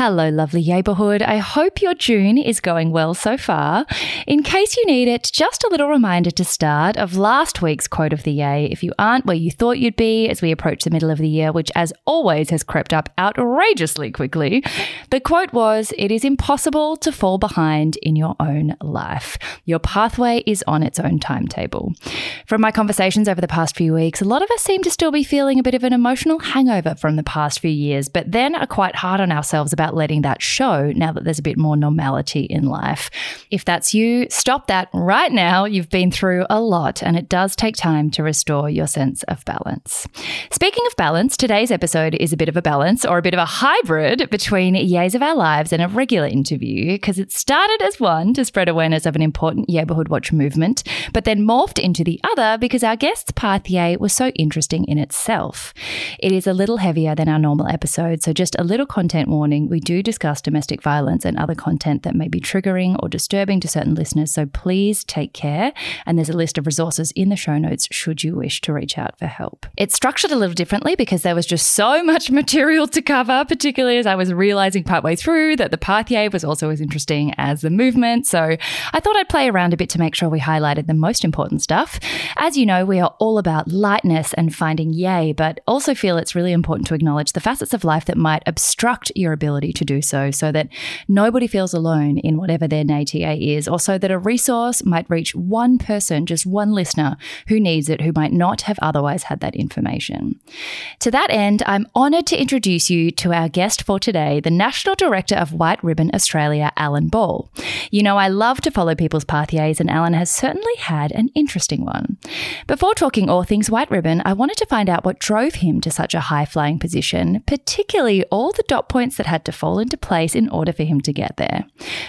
Hello, lovely neighbourhood. I hope your June is going well so far. In case you need it, just a little reminder to start of last week's quote of the yay. If you aren't where you thought you'd be as we approach the middle of the year, which as always has crept up outrageously quickly, the quote was It is impossible to fall behind in your own life. Your pathway is on its own timetable. From my conversations over the past few weeks, a lot of us seem to still be feeling a bit of an emotional hangover from the past few years, but then are quite hard on ourselves about letting that show now that there's a bit more normality in life. If that's you, stop that right now. You've been through a lot and it does take time to restore your sense of balance. Speaking of balance, today's episode is a bit of a balance or a bit of a hybrid between Yays of Our Lives and a regular interview because it started as one to spread awareness of an important Neighbourhood Watch movement, but then morphed into the other because our guest's path Yay was so interesting in itself. It is a little heavier than our normal episode, so just a little content warning. We we do discuss domestic violence and other content that may be triggering or disturbing to certain listeners, so please take care. And there's a list of resources in the show notes should you wish to reach out for help. It's structured a little differently because there was just so much material to cover, particularly as I was realizing partway through that the Pathway was also as interesting as the movement. So I thought I'd play around a bit to make sure we highlighted the most important stuff. As you know, we are all about lightness and finding yay, but also feel it's really important to acknowledge the facets of life that might obstruct your ability to do so, so that nobody feels alone in whatever their naTA is, or so that a resource might reach one person, just one listener who needs it, who might not have otherwise had that information. To that end, I'm honoured to introduce you to our guest for today, the National Director of White Ribbon Australia, Alan Ball. You know, I love to follow people's pathways, and Alan has certainly had an interesting one. Before talking all things White Ribbon, I wanted to find out what drove him to such a high flying position, particularly all the dot points that had to fall into place in order for him to get there.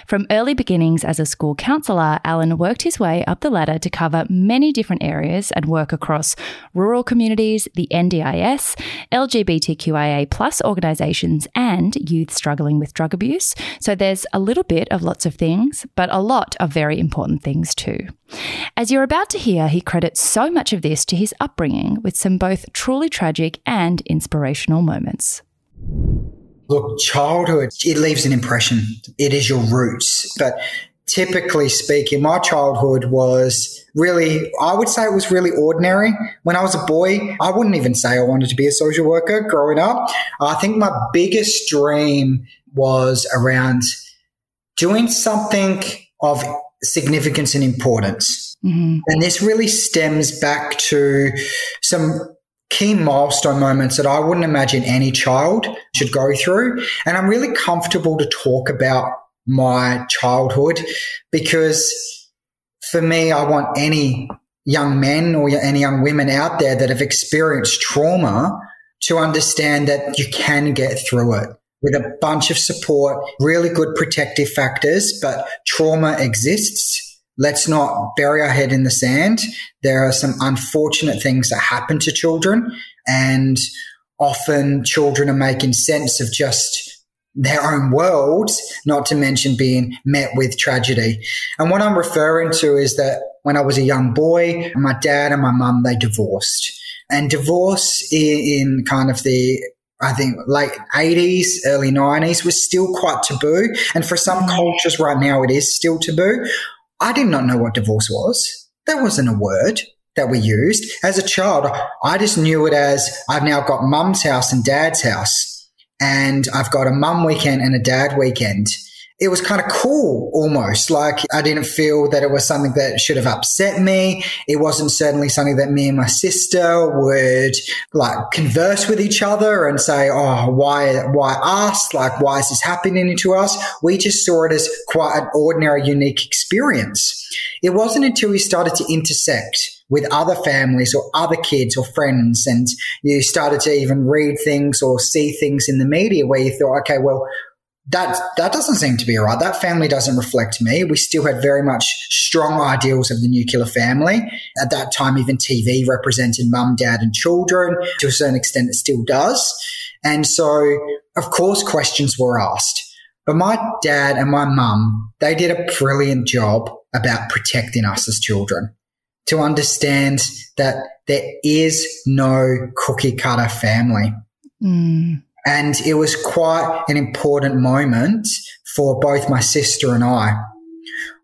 From early beginnings as a school counsellor, Alan worked his way up the ladder to cover many different areas and work across rural communities, the NDIS, LGBTQIA plus organisations, and youth struggling with drug abuse. So there's a little bit of lots of things, but a lot of very important things too. As you're about to hear, he credits so much of this to his upbringing with some both truly tragic and inspirational moments. Look, childhood, it leaves an impression. It is your roots. But typically speaking, my childhood was really, I would say it was really ordinary. When I was a boy, I wouldn't even say I wanted to be a social worker growing up. I think my biggest dream was around doing something of significance and importance. Mm-hmm. And this really stems back to some key milestone moments that I wouldn't imagine any child should go through. And I'm really comfortable to talk about my childhood because for me, I want any young men or any young women out there that have experienced trauma to understand that you can get through it with a bunch of support, really good protective factors, but trauma exists let's not bury our head in the sand. There are some unfortunate things that happen to children, and often children are making sense of just their own worlds, not to mention being met with tragedy. And what I'm referring to is that when I was a young boy, my dad and my mum, they divorced. And divorce in kind of the I think late 80s, early 90s was still quite taboo. And for some mm. cultures right now, it is still taboo. I did not know what divorce was. That wasn't a word that we used. As a child, I just knew it as I've now got mum's house and dad's house. And I've got a mum weekend and a dad weekend. It was kind of cool almost. Like I didn't feel that it was something that should have upset me. It wasn't certainly something that me and my sister would like converse with each other and say, Oh, why, why us? Like, why is this happening to us? We just saw it as quite an ordinary, unique experience. It wasn't until we started to intersect with other families or other kids or friends and you started to even read things or see things in the media where you thought, okay, well, that that doesn't seem to be right. That family doesn't reflect me. We still had very much strong ideals of the nuclear family. At that time, even TV represented mum, dad, and children. To a certain extent, it still does. And so, of course, questions were asked. But my dad and my mum, they did a brilliant job about protecting us as children to understand that there is no cookie cutter family. Mm. And it was quite an important moment for both my sister and I.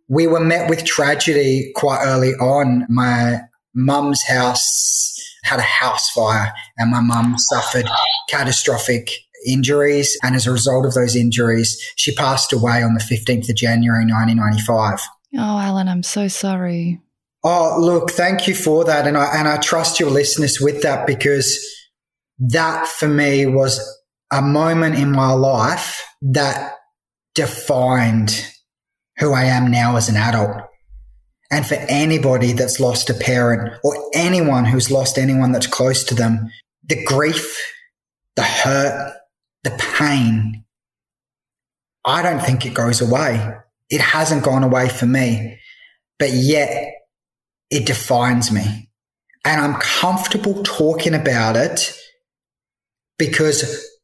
We were met with tragedy quite early on. My mum's house had a house fire and my mum suffered catastrophic injuries. And as a result of those injuries, she passed away on the 15th of January, 1995. Oh, Alan, I'm so sorry. Oh, look, thank you for that. And I, and I trust your listeners with that because that for me was a moment in my life that defined who I am now as an adult. And for anybody that's lost a parent or anyone who's lost anyone that's close to them, the grief, the hurt, the pain, I don't think it goes away. It hasn't gone away for me, but yet it defines me. And I'm comfortable talking about it because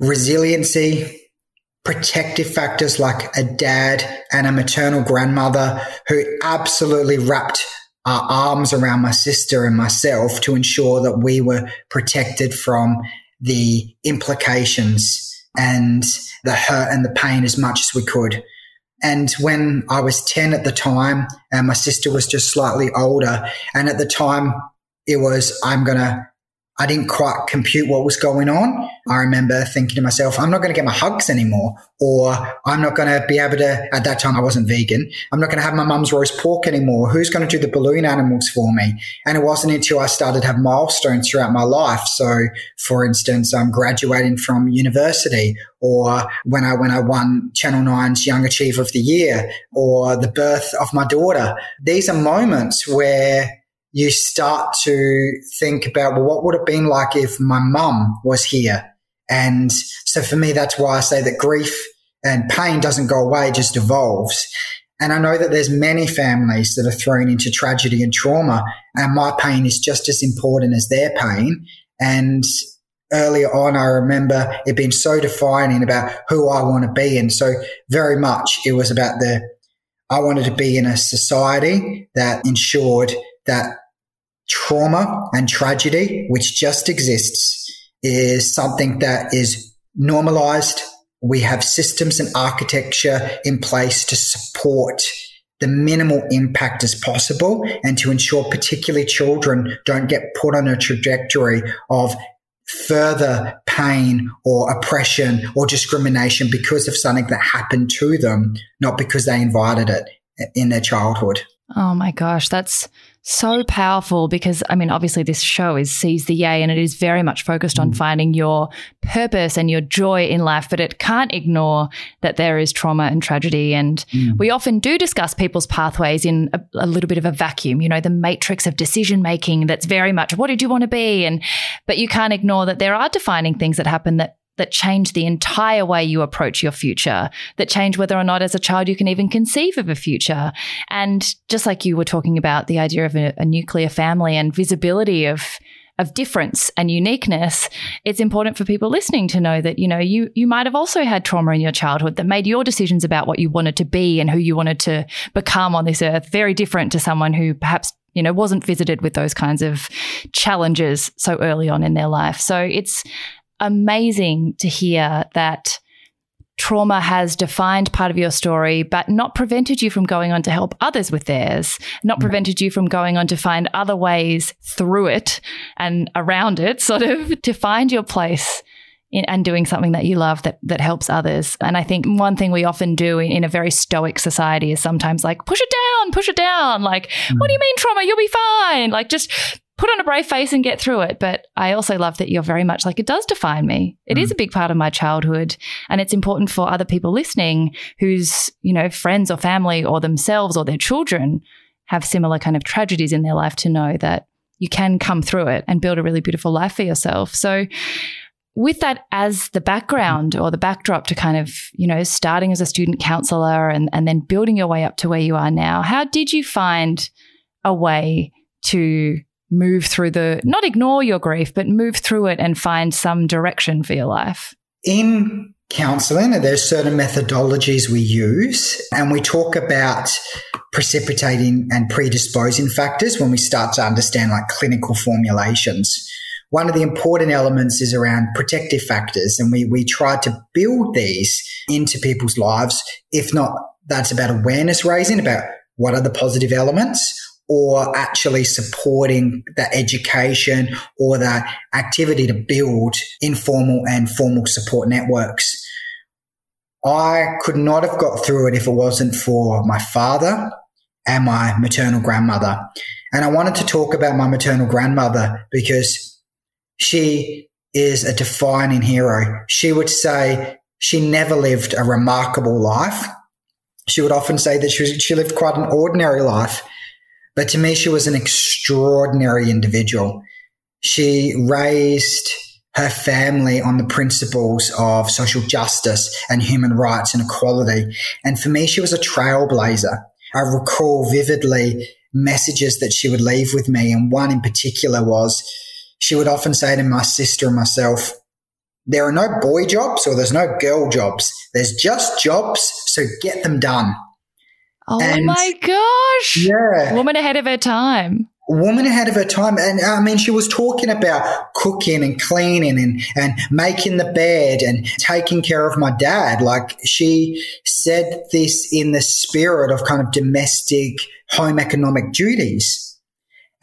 resiliency, protective factors like a dad and a maternal grandmother who absolutely wrapped our arms around my sister and myself to ensure that we were protected from the implications and the hurt and the pain as much as we could. And when I was 10 at the time, and my sister was just slightly older, and at the time it was, I'm going to I didn't quite compute what was going on. I remember thinking to myself, I'm not going to get my hugs anymore, or I'm not going to be able to, at that time I wasn't vegan. I'm not going to have my mum's roast pork anymore. Who's going to do the balloon animals for me? And it wasn't until I started to have milestones throughout my life. So for instance, I'm graduating from university or when I, when I won Channel 9's Young Achiever of the Year or the birth of my daughter. These are moments where you start to think about, well, what would it been like if my mum was here? And so for me, that's why I say that grief and pain doesn't go away, it just evolves. And I know that there's many families that are thrown into tragedy and trauma, and my pain is just as important as their pain. And earlier on, I remember it being so defining about who I want to be. And so very much it was about the, I wanted to be in a society that ensured that trauma and tragedy, which just exists, is something that is normalized. We have systems and architecture in place to support the minimal impact as possible and to ensure particularly children don't get put on a trajectory of further pain or oppression or discrimination because of something that happened to them, not because they invited it in their childhood. Oh my gosh, that's so powerful because I mean, obviously, this show is Seize the Yay and it is very much focused on mm. finding your purpose and your joy in life, but it can't ignore that there is trauma and tragedy. And mm. we often do discuss people's pathways in a, a, little bit of a vacuum, you know, the matrix of decision making that's very much what did you want to be? And, but you can't ignore that there are defining things that happen that that change the entire way you approach your future, that change whether or not as a child you can even conceive of a future. And just like you were talking about the idea of a, a nuclear family and visibility of of difference and uniqueness, it's important for people listening to know that, you know, you you might have also had trauma in your childhood that made your decisions about what you wanted to be and who you wanted to become on this earth very different to someone who perhaps you know wasn't visited with those kinds of challenges so early on in their life so it's amazing to hear that trauma has defined part of your story, but not prevented you from going on to help others with theirs, not prevented you from going on to find other ways through it and around it, sort of to find your place in, and doing something that you love that that helps others. And I think one thing we often do in, in a very stoic society is sometimes like push it down, push it down. Like, mm. what do you mean trauma? You'll be fine. Like just put on a brave face and get through it. But I also love that you're very much like it does define me. It mm. is a big part of my childhood. And it's important for other people listening whose, you know, friends or family or themselves or their children have similar kind of tragedies in their life to know that you can come through it and build a really beautiful life for yourself. So with that as the background or the backdrop to kind of, you know, starting as a student counselor and, and then building your way up to where you are now, how did you find a way to move through the, not ignore your grief, but move through it and find some direction for your life? In counseling, there's certain methodologies we use, and we talk about precipitating and predisposing factors when we start to understand like clinical formulations. One of the important elements is around protective factors, and we, we try to build these into people's lives. If not, that's about awareness raising about what are the positive elements or actually supporting that education or that activity to build informal and formal support networks. I could not have got through it if it wasn't for my father and my maternal grandmother. And I wanted to talk about my maternal grandmother because she is a defining hero. She would say she never lived a remarkable life. She would often say that she, was, she lived quite an ordinary life. But to me, she was an extraordinary individual. She raised her family on the principles of social justice and human rights and equality. And for me, she was a trailblazer. I recall vividly messages that she would leave with me. And one in particular was she would often say to my sister and myself, there are no boy jobs or there's no girl jobs. There's just jobs. So get them done. Oh and my gosh. Yeah. Woman ahead of her time. Woman ahead of her time. And I mean, she was talking about cooking and cleaning and, and making the bed and taking care of my dad. Like she said this in the spirit of kind of domestic home economic duties.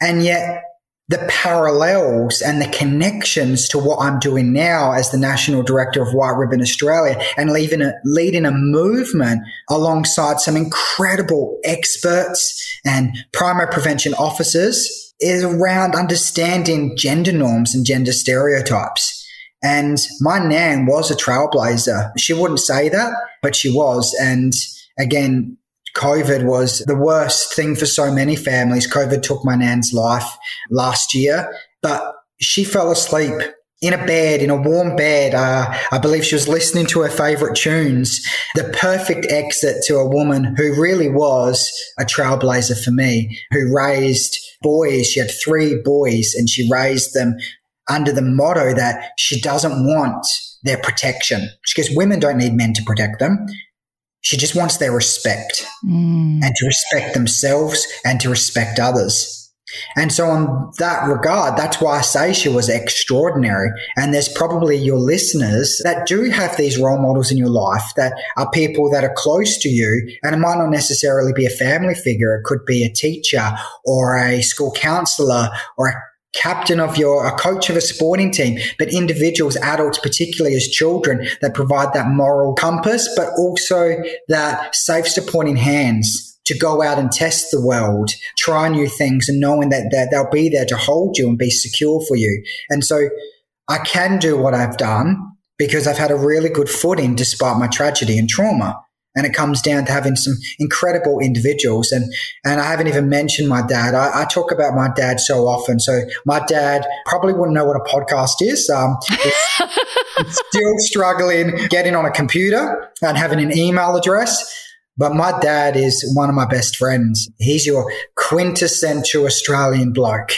And yet the parallels and the connections to what I'm doing now as the national director of White Ribbon Australia and leading a, leading a movement alongside some incredible experts and primary prevention officers is around understanding gender norms and gender stereotypes. And my nan was a trailblazer. She wouldn't say that, but she was. And again, COVID was the worst thing for so many families. COVID took my nan's life last year, but she fell asleep in a bed, in a warm bed. Uh, I believe she was listening to her favorite tunes. The perfect exit to a woman who really was a trailblazer for me, who raised boys. She had three boys and she raised them under the motto that she doesn't want their protection. She goes, women don't need men to protect them. She just wants their respect mm. and to respect themselves and to respect others. And so, on that regard, that's why I say she was extraordinary. And there's probably your listeners that do have these role models in your life that are people that are close to you. And it might not necessarily be a family figure, it could be a teacher or a school counselor or a captain of your, a coach of a sporting team, but individuals, adults, particularly as children that provide that moral compass, but also that safe supporting hands to go out and test the world, try new things and knowing that, that they'll be there to hold you and be secure for you. And so I can do what I've done because I've had a really good footing despite my tragedy and trauma. And it comes down to having some incredible individuals. And, and I haven't even mentioned my dad. I, I talk about my dad so often. So my dad probably wouldn't know what a podcast is. Um, still struggling getting on a computer and having an email address. But my dad is one of my best friends. He's your quintessential Australian bloke.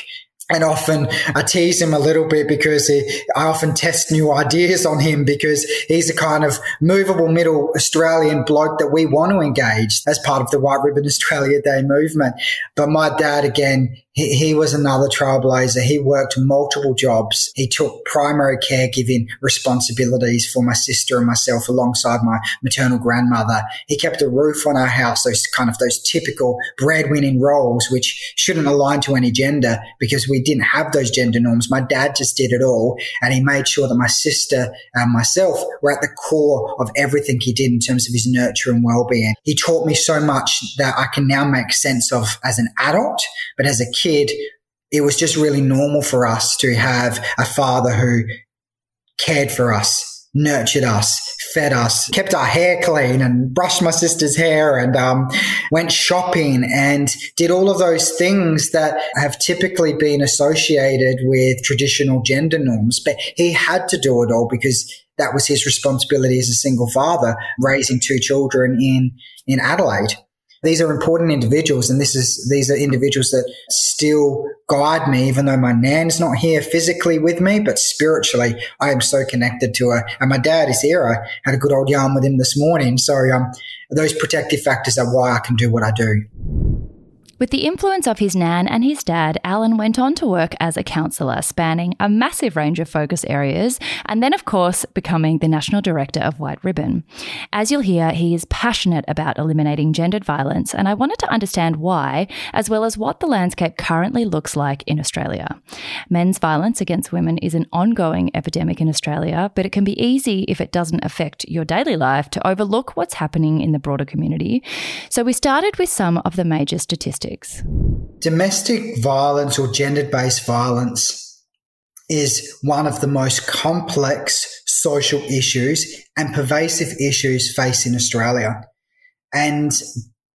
And often I tease him a little bit because he, I often test new ideas on him because he's a kind of movable middle Australian bloke that we want to engage as part of the White Ribbon Australia Day movement. But my dad, again, he, he was another trailblazer. He worked multiple jobs. He took primary caregiving responsibilities for my sister and myself alongside my maternal grandmother. He kept a roof on our house, those kind of those typical breadwinning roles, which shouldn't align to any gender because we didn't have those gender norms. My dad just did it all. And he made sure that my sister and myself were at the core of everything he did in terms of his nurture and well-being. He taught me so much that I can now make sense of as an adult, but as a kid, it was just really normal for us to have a father who cared for us, nurtured us, fed us, kept our hair clean and brushed my sister's hair and um, went shopping and did all of those things that have typically been associated with traditional gender norms. But he had to do it all because that was his responsibility as a single father, raising two children in, in Adelaide these are important individuals and this is these are individuals that still guide me even though my nan's not here physically with me but spiritually i am so connected to her. And my dad is here. I had a good old yarn with him this morning. So um, those protective factors are why i can do what i do with the influence of his nan and his dad, Alan went on to work as a counsellor, spanning a massive range of focus areas, and then, of course, becoming the National Director of White Ribbon. As you'll hear, he is passionate about eliminating gendered violence, and I wanted to understand why, as well as what the landscape currently looks like in Australia. Men's violence against women is an ongoing epidemic in Australia, but it can be easy if it doesn't affect your daily life to overlook what's happening in the broader community. So we started with some of the major statistics. Domestic violence or gender based violence is one of the most complex social issues and pervasive issues faced in Australia. And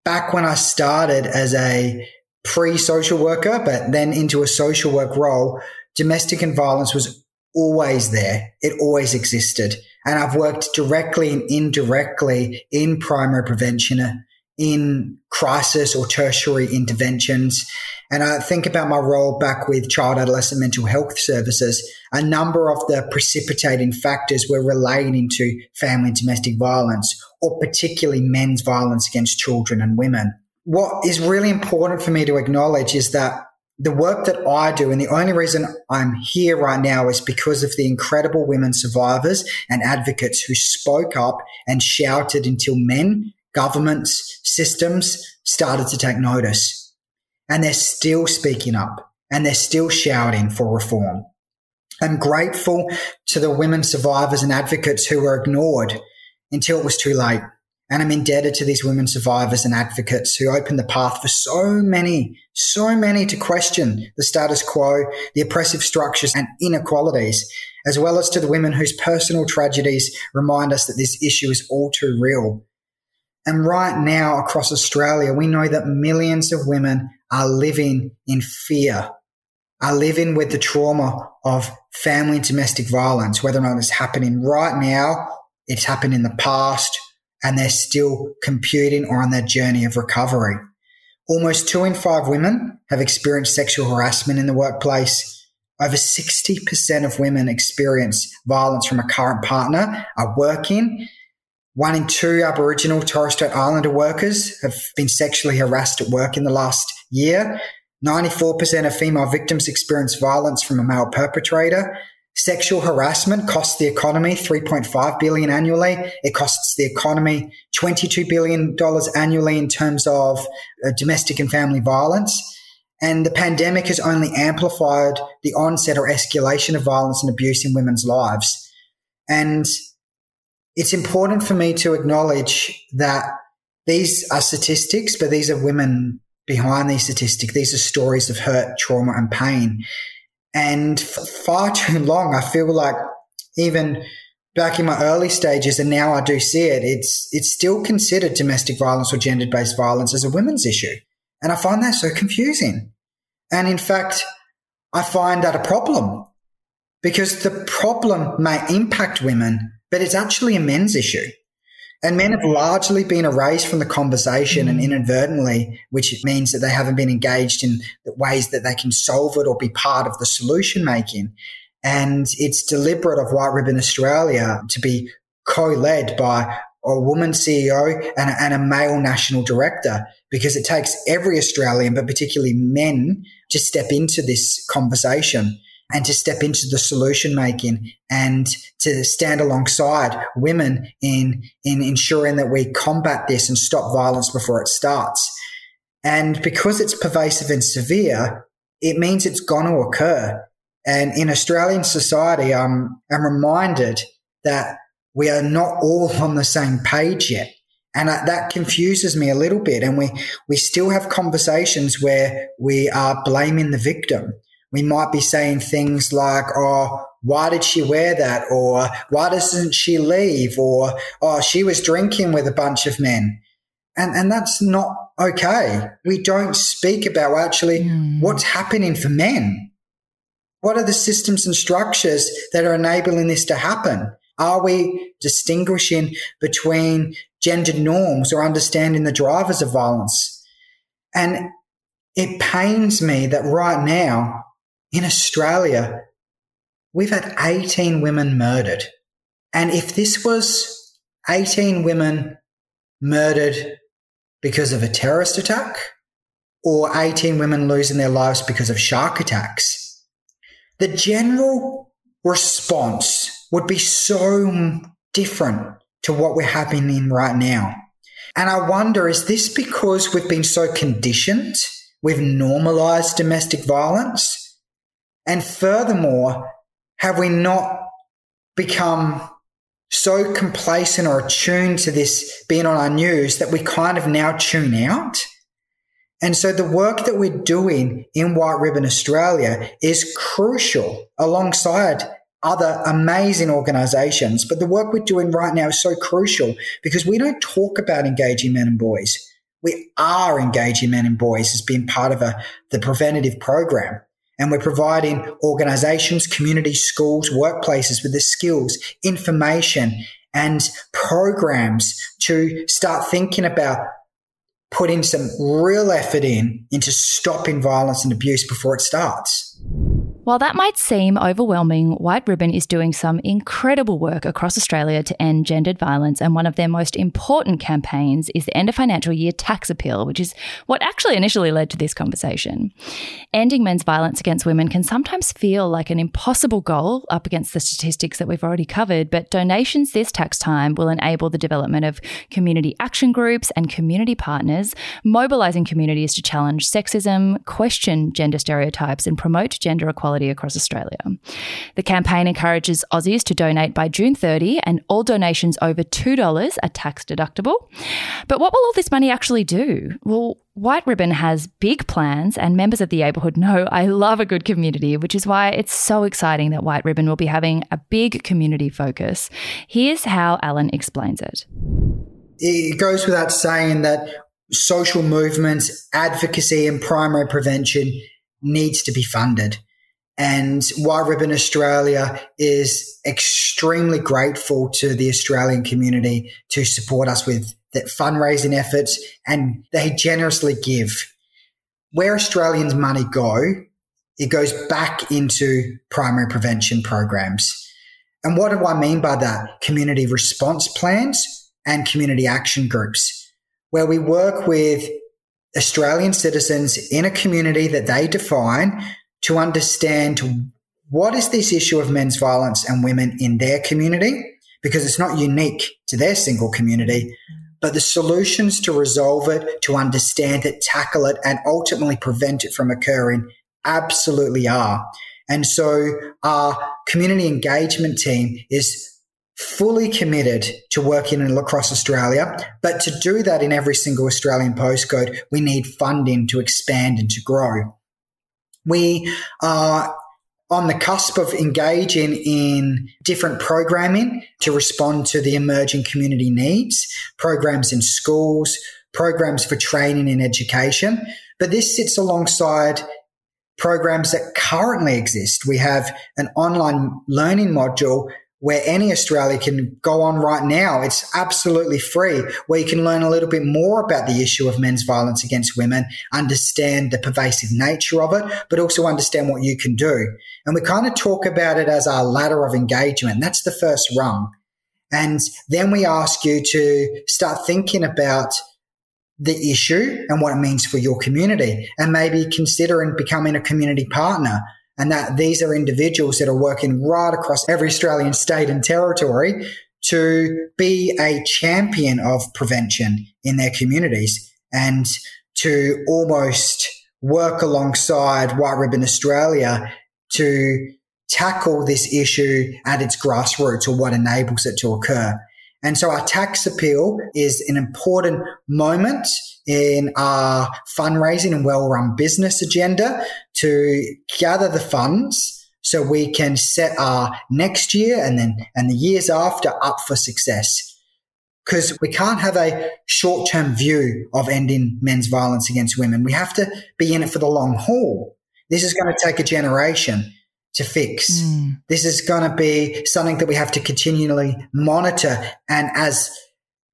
back when I started as a pre social worker, but then into a social work role, domestic and violence was always there. It always existed. And I've worked directly and indirectly in primary prevention in crisis or tertiary interventions. And I think about my role back with child adolescent mental health services. A number of the precipitating factors were relating to family and domestic violence, or particularly men's violence against children and women. What is really important for me to acknowledge is that the work that I do, and the only reason I'm here right now is because of the incredible women survivors and advocates who spoke up and shouted until men governments, systems started to take notice. And they're still speaking up and they're still shouting for reform. I'm grateful to the women survivors and advocates who were ignored until it was too late. And I'm indebted to these women survivors and advocates who opened the path for so many, so many to question the status quo, the oppressive structures and inequalities, as well as to the women whose personal tragedies remind us that this issue is all too real and right now across Australia, we know that millions of women are living in fear, are living with the trauma of family and domestic violence, whether or not it's happening right now, it's happened in the past, and they're still computing or on their journey of recovery. Almost two in five women have experienced sexual harassment in the workplace. Over 60% of women experience violence from a current partner are working one in two Aboriginal Torres Strait Islander workers have been sexually harassed at work in the last year. 94% of female victims experience violence from a male perpetrator. Sexual harassment costs the economy 3.5 billion annually. It costs the economy 22 billion dollars annually in terms of uh, domestic and family violence. And the pandemic has only amplified the onset or escalation of violence and abuse in women's lives. And it's important for me to acknowledge that these are statistics, but these are women behind these statistics. These are stories of hurt, trauma, and pain. And for far too long, I feel like even back in my early stages, and now I do see it, it's it's still considered domestic violence or gender based violence as a women's issue. And I find that so confusing. And in fact, I find that a problem because the problem may impact women, but it's actually a men's issue. And men have largely been erased from the conversation and mm. inadvertently, which means that they haven't been engaged in the ways that they can solve it or be part of the solution making. And it's deliberate of White Ribbon Australia to be co-led by a woman CEO and a, and a male national director because it takes every Australian, but particularly men, to step into this conversation and to step into the solution making and to stand alongside women in, in ensuring that we combat this and stop violence before it starts. And because it's pervasive and severe, it means it's going to occur. And in Australian society, I'm, I'm reminded that we are not all on the same page yet. And that confuses me a little bit. And we, we still have conversations where we are blaming the victim. We might be saying things like, oh, why did she wear that? Or why doesn't she leave? Or, oh, she was drinking with a bunch of men. And, and that's not okay. We don't speak about actually mm. what's happening for men. What are the systems and structures that are enabling this to happen? Are we distinguishing between gender norms or understanding the drivers of violence? And it pains me that right now in Australia, we've had 18 women murdered. And if this was 18 women murdered because of a terrorist attack or 18 women losing their lives because of shark attacks, the general response would be so different to what we're happening in right now. And I wonder, is this because we've been so conditioned? We've normalized domestic violence? And furthermore, have we not become so complacent or attuned to this being on our news that we kind of now tune out? And so the work that we're doing in White Ribbon Australia is crucial alongside other amazing organizations. But the work we're doing right now is so crucial because we don't talk about engaging men and boys. We are engaging men and boys as being part of a, the preventative program. And we're providing organizations, communities, schools, workplaces with the skills, information, and programs to start thinking about putting some real effort in into stopping violence and abuse before it starts. While that might seem overwhelming, White Ribbon is doing some incredible work across Australia to end gendered violence, and one of their most important campaigns is the End of Financial Year Tax Appeal, which is what actually initially led to this conversation. Ending men's violence against women can sometimes feel like an impossible goal up against the statistics that we've already covered, but donations this tax time will enable the development of community action groups and community partners, mobilising communities to challenge sexism, question gender stereotypes, and promote gender equality across Australia. The campaign encourages Aussies to donate by June 30, and all donations over $2 are tax deductible. But what will all this money actually do? Well, White Ribbon has big plans, and members of the neighbourhood know I love a good community, which is why it's so exciting that White Ribbon will be having a big community focus. Here's how Alan explains it. It goes without saying that social movements, advocacy, and primary prevention needs to be funded. And White Ribbon Australia is extremely grateful to the Australian community to support us with that fundraising efforts and they generously give. Where Australians' money go, it goes back into primary prevention programs. And what do I mean by that? Community response plans and community action groups, where we work with Australian citizens in a community that they define to understand what is this issue of men's violence and women in their community, because it's not unique to their single community, but the solutions to resolve it, to understand it, tackle it, and ultimately prevent it from occurring absolutely are. And so our community engagement team is fully committed to working across Australia. But to do that in every single Australian postcode, we need funding to expand and to grow. We are on the cusp of engaging in different programming to respond to the emerging community needs, programs in schools, programs for training and education. But this sits alongside programs that currently exist. We have an online learning module where any Australia can go on right now. It's absolutely free, where you can learn a little bit more about the issue of men's violence against women, understand the pervasive nature of it, but also understand what you can do. And we kind of talk about it as our ladder of engagement. That's the first rung. And then we ask you to start thinking about the issue and what it means for your community and maybe considering becoming a community partner and that these are individuals that are working right across every Australian state and territory to be a champion of prevention in their communities and to almost work alongside White Ribbon Australia to tackle this issue at its grassroots or what enables it to occur. And so our tax appeal is an important moment in our fundraising and well run business agenda to gather the funds so we can set our next year and then and the years after up for success. Because we can't have a short term view of ending men's violence against women. We have to be in it for the long haul. This is going to take a generation to fix. Mm. This is going to be something that we have to continually monitor. And as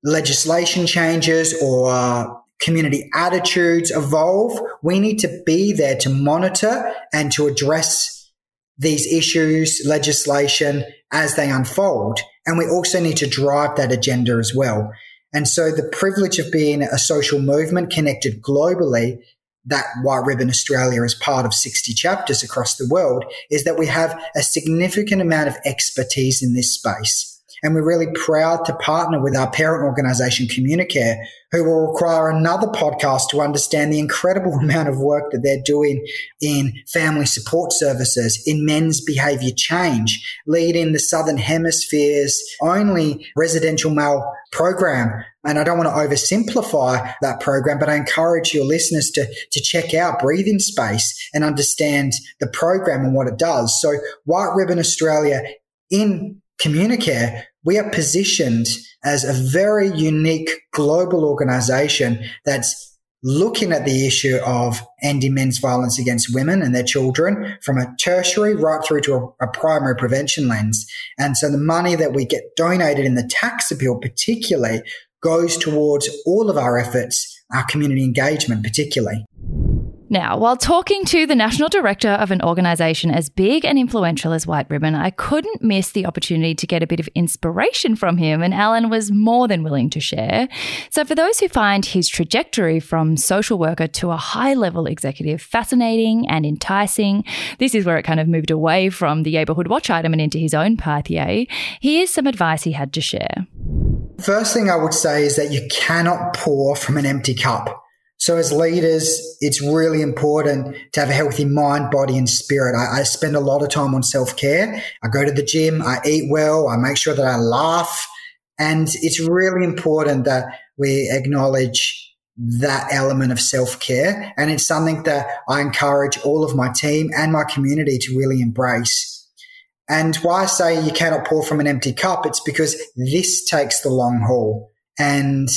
legislation changes or uh, community attitudes evolve, we need to be there to monitor and to address these issues, legislation as they unfold. And we also need to drive that agenda as well. And so the privilege of being a social movement connected globally that White Ribbon Australia is part of 60 chapters across the world is that we have a significant amount of expertise in this space. And we're really proud to partner with our parent organization, Communicare, who will require another podcast to understand the incredible amount of work that they're doing in family support services, in men's behavior change, leading the Southern Hemisphere's only residential male program and I don't want to oversimplify that program, but I encourage your listeners to, to check out Breathing Space and understand the program and what it does. So White Ribbon Australia in Communicare, we are positioned as a very unique global organization that's looking at the issue of ending men's violence against women and their children from a tertiary right through to a, a, primary prevention lens. And so the money that we get donated in the tax appeal particularly goes towards all of our efforts, our community engagement particularly. Now, while talking to the national director of an organisation as big and influential as White Ribbon, I couldn't miss the opportunity to get a bit of inspiration from him, and Alan was more than willing to share. So, for those who find his trajectory from social worker to a high level executive fascinating and enticing, this is where it kind of moved away from the neighbourhood watch item and into his own path. Here's some advice he had to share. First thing I would say is that you cannot pour from an empty cup. So as leaders, it's really important to have a healthy mind, body, and spirit. I, I spend a lot of time on self care. I go to the gym. I eat well. I make sure that I laugh. And it's really important that we acknowledge that element of self care. And it's something that I encourage all of my team and my community to really embrace. And why I say you cannot pour from an empty cup, it's because this takes the long haul. And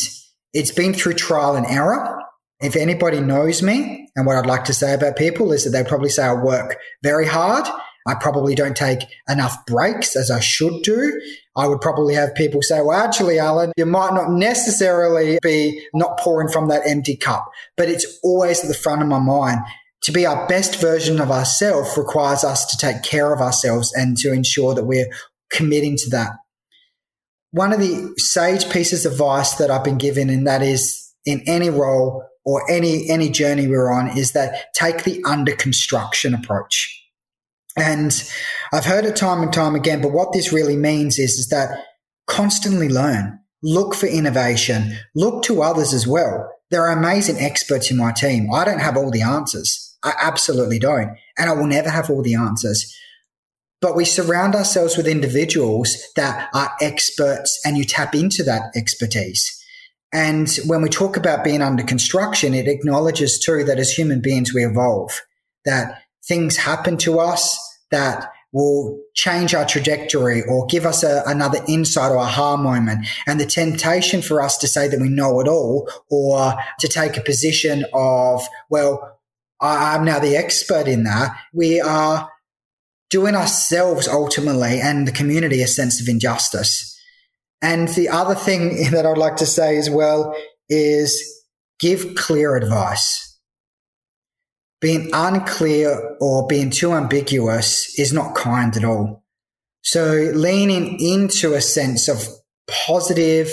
it's been through trial and error. If anybody knows me and what I'd like to say about people is that they probably say I work very hard. I probably don't take enough breaks as I should do. I would probably have people say, well, actually, Alan, you might not necessarily be not pouring from that empty cup, but it's always at the front of my mind. To be our best version of ourselves requires us to take care of ourselves and to ensure that we're committing to that. One of the sage pieces of advice that I've been given, and that is in any role, or any any journey we're on is that take the under construction approach. And I've heard it time and time again, but what this really means is, is that constantly learn, look for innovation, look to others as well. There are amazing experts in my team. I don't have all the answers. I absolutely don't. And I will never have all the answers. But we surround ourselves with individuals that are experts and you tap into that expertise. And when we talk about being under construction, it acknowledges too that as human beings, we evolve, that things happen to us that will change our trajectory or give us a, another insight or aha moment. And the temptation for us to say that we know it all or to take a position of, well, I'm now the expert in that. We are doing ourselves ultimately and the community a sense of injustice. And the other thing that I'd like to say as well is give clear advice. Being unclear or being too ambiguous is not kind at all. So leaning into a sense of positive,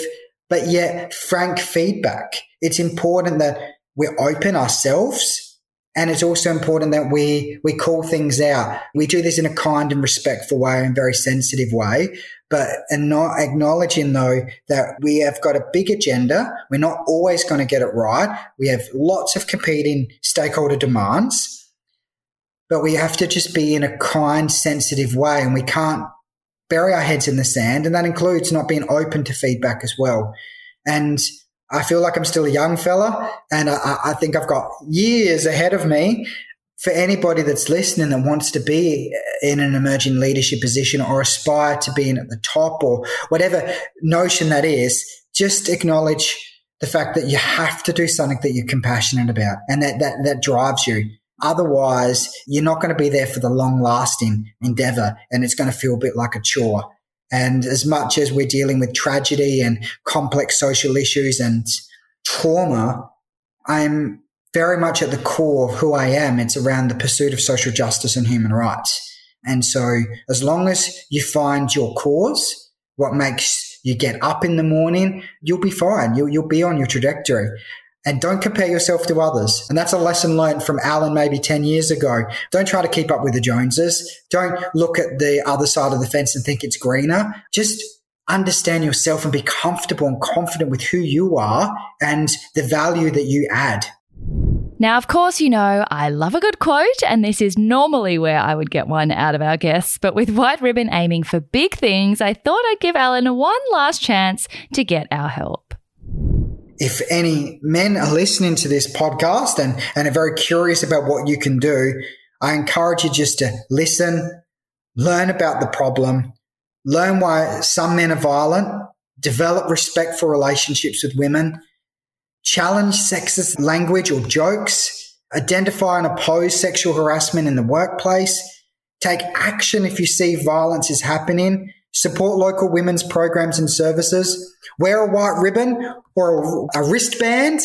but yet frank feedback. It's important that we're open ourselves and it's also important that we, we call things out. We do this in a kind and respectful way and very sensitive way, but and not acknowledging though that we have got a big agenda. We're not always going to get it right. We have lots of competing stakeholder demands, but we have to just be in a kind, sensitive way and we can't bury our heads in the sand. And that includes not being open to feedback as well. And I feel like I'm still a young fella and I, I think I've got years ahead of me. For anybody that's listening that wants to be in an emerging leadership position or aspire to being at the top or whatever notion that is, just acknowledge the fact that you have to do something that you're compassionate about and that, that, that drives you. Otherwise, you're not going to be there for the long lasting endeavor and it's going to feel a bit like a chore. And as much as we're dealing with tragedy and complex social issues and trauma, I'm very much at the core of who I am. It's around the pursuit of social justice and human rights. And so as long as you find your cause, what makes you get up in the morning, you'll be fine. You'll, you'll be on your trajectory and don't compare yourself to others. And that's a lesson learned from Alan maybe 10 years ago. Don't try to keep up with the Joneses. Don't look at the other side of the fence and think it's greener. Just understand yourself and be comfortable and confident with who you are and the value that you add. Now, of course, you know I love a good quote, and this is normally where I would get one out of our guests. But with White Ribbon aiming for big things, I thought I'd give Alan one last chance to get our help if any men are listening to this podcast and, and are very curious about what you can do, I encourage you just to listen, learn about the problem, learn why some men are violent, develop respectful relationships with women, challenge sexist language or jokes, identify and oppose sexual harassment in the workplace, take action if you see violence is happening, support local women's programs and services, wear a white ribbon or a, wristband,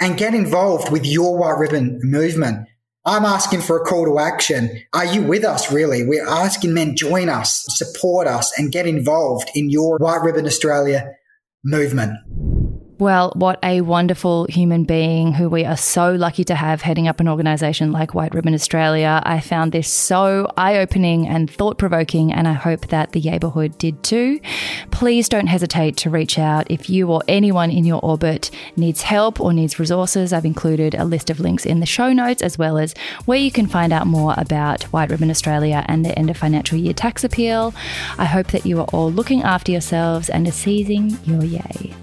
and get involved with your white ribbon movement. I'm asking for a call to action. Are you with us, really? We're asking men join us, support us, and get involved in your White Ribbon Australia movement. Well, what a wonderful human being who we are so lucky to have heading up an organisation like White Ribbon Australia. I found this so eye opening and thought provoking, and I hope that the neighbourhood did too. Please don't hesitate to reach out if you or anyone in your orbit needs help or needs resources. I've included a list of links in the show notes as well as where you can find out more about White Ribbon Australia and the end of financial year tax appeal. I hope that you are all looking after yourselves and are seizing your yay.